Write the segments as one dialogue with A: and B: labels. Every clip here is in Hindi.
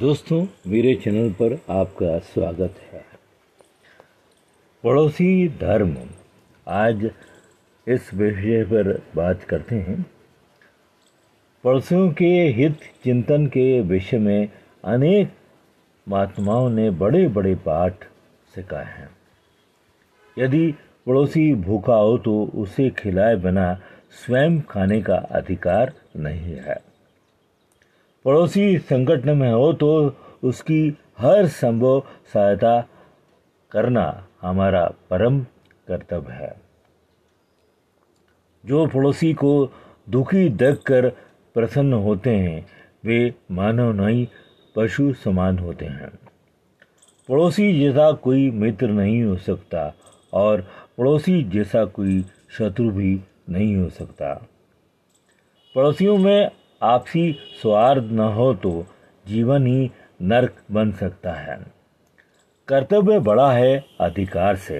A: दोस्तों, मेरे चैनल पर आपका स्वागत है। पड़ोसी धर्म, आज इस विषय पर बात करते हैं। पड़ोसियों के हित चिंतन के विषय में अनेक महात्माओं ने बड़े बड़े पाठ सिखाए हैं। यदि पड़ोसी भूखा हो तो उसे खिलाए बिना स्वयं खाने का अधिकार नहीं है। पड़ोसी संकट में हो तो उसकी हर संभव सहायता करना हमारा परम कर्तव्य है। जो पड़ोसी को दुखी देख कर प्रसन्न होते हैं, वे मानव नहीं, पशु समान होते हैं। पड़ोसी जैसा कोई मित्र नहीं हो सकता और पड़ोसी जैसा कोई शत्रु भी नहीं हो सकता। पड़ोसियों में आपसी स्वार्थ न हो तो जीवन ही नरक बन सकता है। कर्तव्य बड़ा है अधिकार से।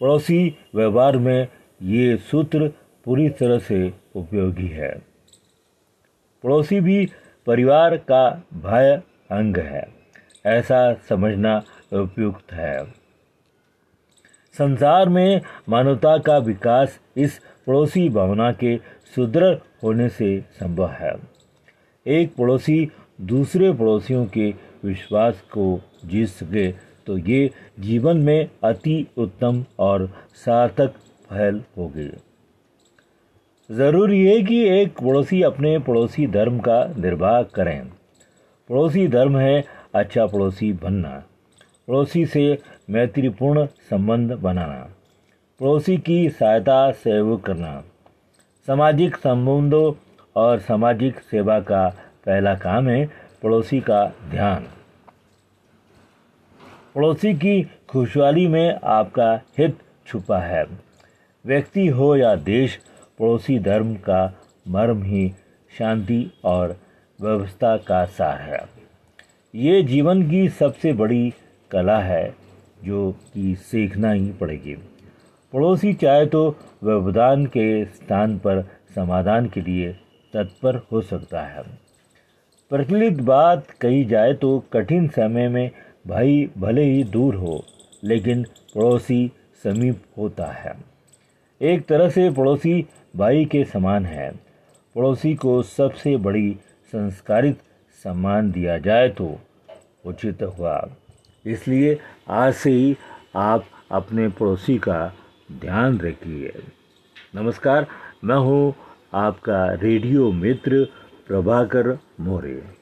A: पड़ोसी व्यवहार में ये सूत्र पूरी तरह से उपयोगी है। पड़ोसी भी परिवार का भय अंग है, ऐसा समझना उपयुक्त है। संसार में मानवता का विकास इस पड़ोसी भावना के सुदृढ़ होने से संभव है। एक पड़ोसी दूसरे पड़ोसियों के विश्वास को जीत सके तो ये जीवन में अति उत्तम और सार्थक पहल होगी। ज़रूरी है कि एक पड़ोसी अपने पड़ोसी धर्म का निर्वाह करें। पड़ोसी धर्म है अच्छा पड़ोसी बनना। पड़ोसी से मैत्रीपूर्ण संबंध बनाना। पड़ोसी की सहायता सहयोग करना। सामाजिक संबंधों और सामाजिक सेवा का पहला काम है पड़ोसी का ध्यान। पड़ोसी की खुशहाली में आपका हित छुपा है। व्यक्ति हो या देश, पड़ोसी धर्म का मर्म ही शांति और व्यवस्था का सार है। ये जीवन की सबसे बड़ी कला है, जो कि सीखना ही पड़ेगी। पड़ोसी चाहे तो व्यवधान के स्थान पर समाधान के लिए तत्पर हो सकता है। प्रचलित बात कही जाए तो कठिन समय में भाई भले ही दूर हो, लेकिन पड़ोसी समीप होता है। एक तरह से पड़ोसी भाई के समान है। पड़ोसी को सबसे बड़ी संस्कारित सम्मान दिया जाए तो उचित हुआ इसलिए आज से ही आप अपने पड़ोसी का ध्यान रखिए। नमस्कार मैं हूँ आपका रेडियो मित्र प्रभाकर मोरे।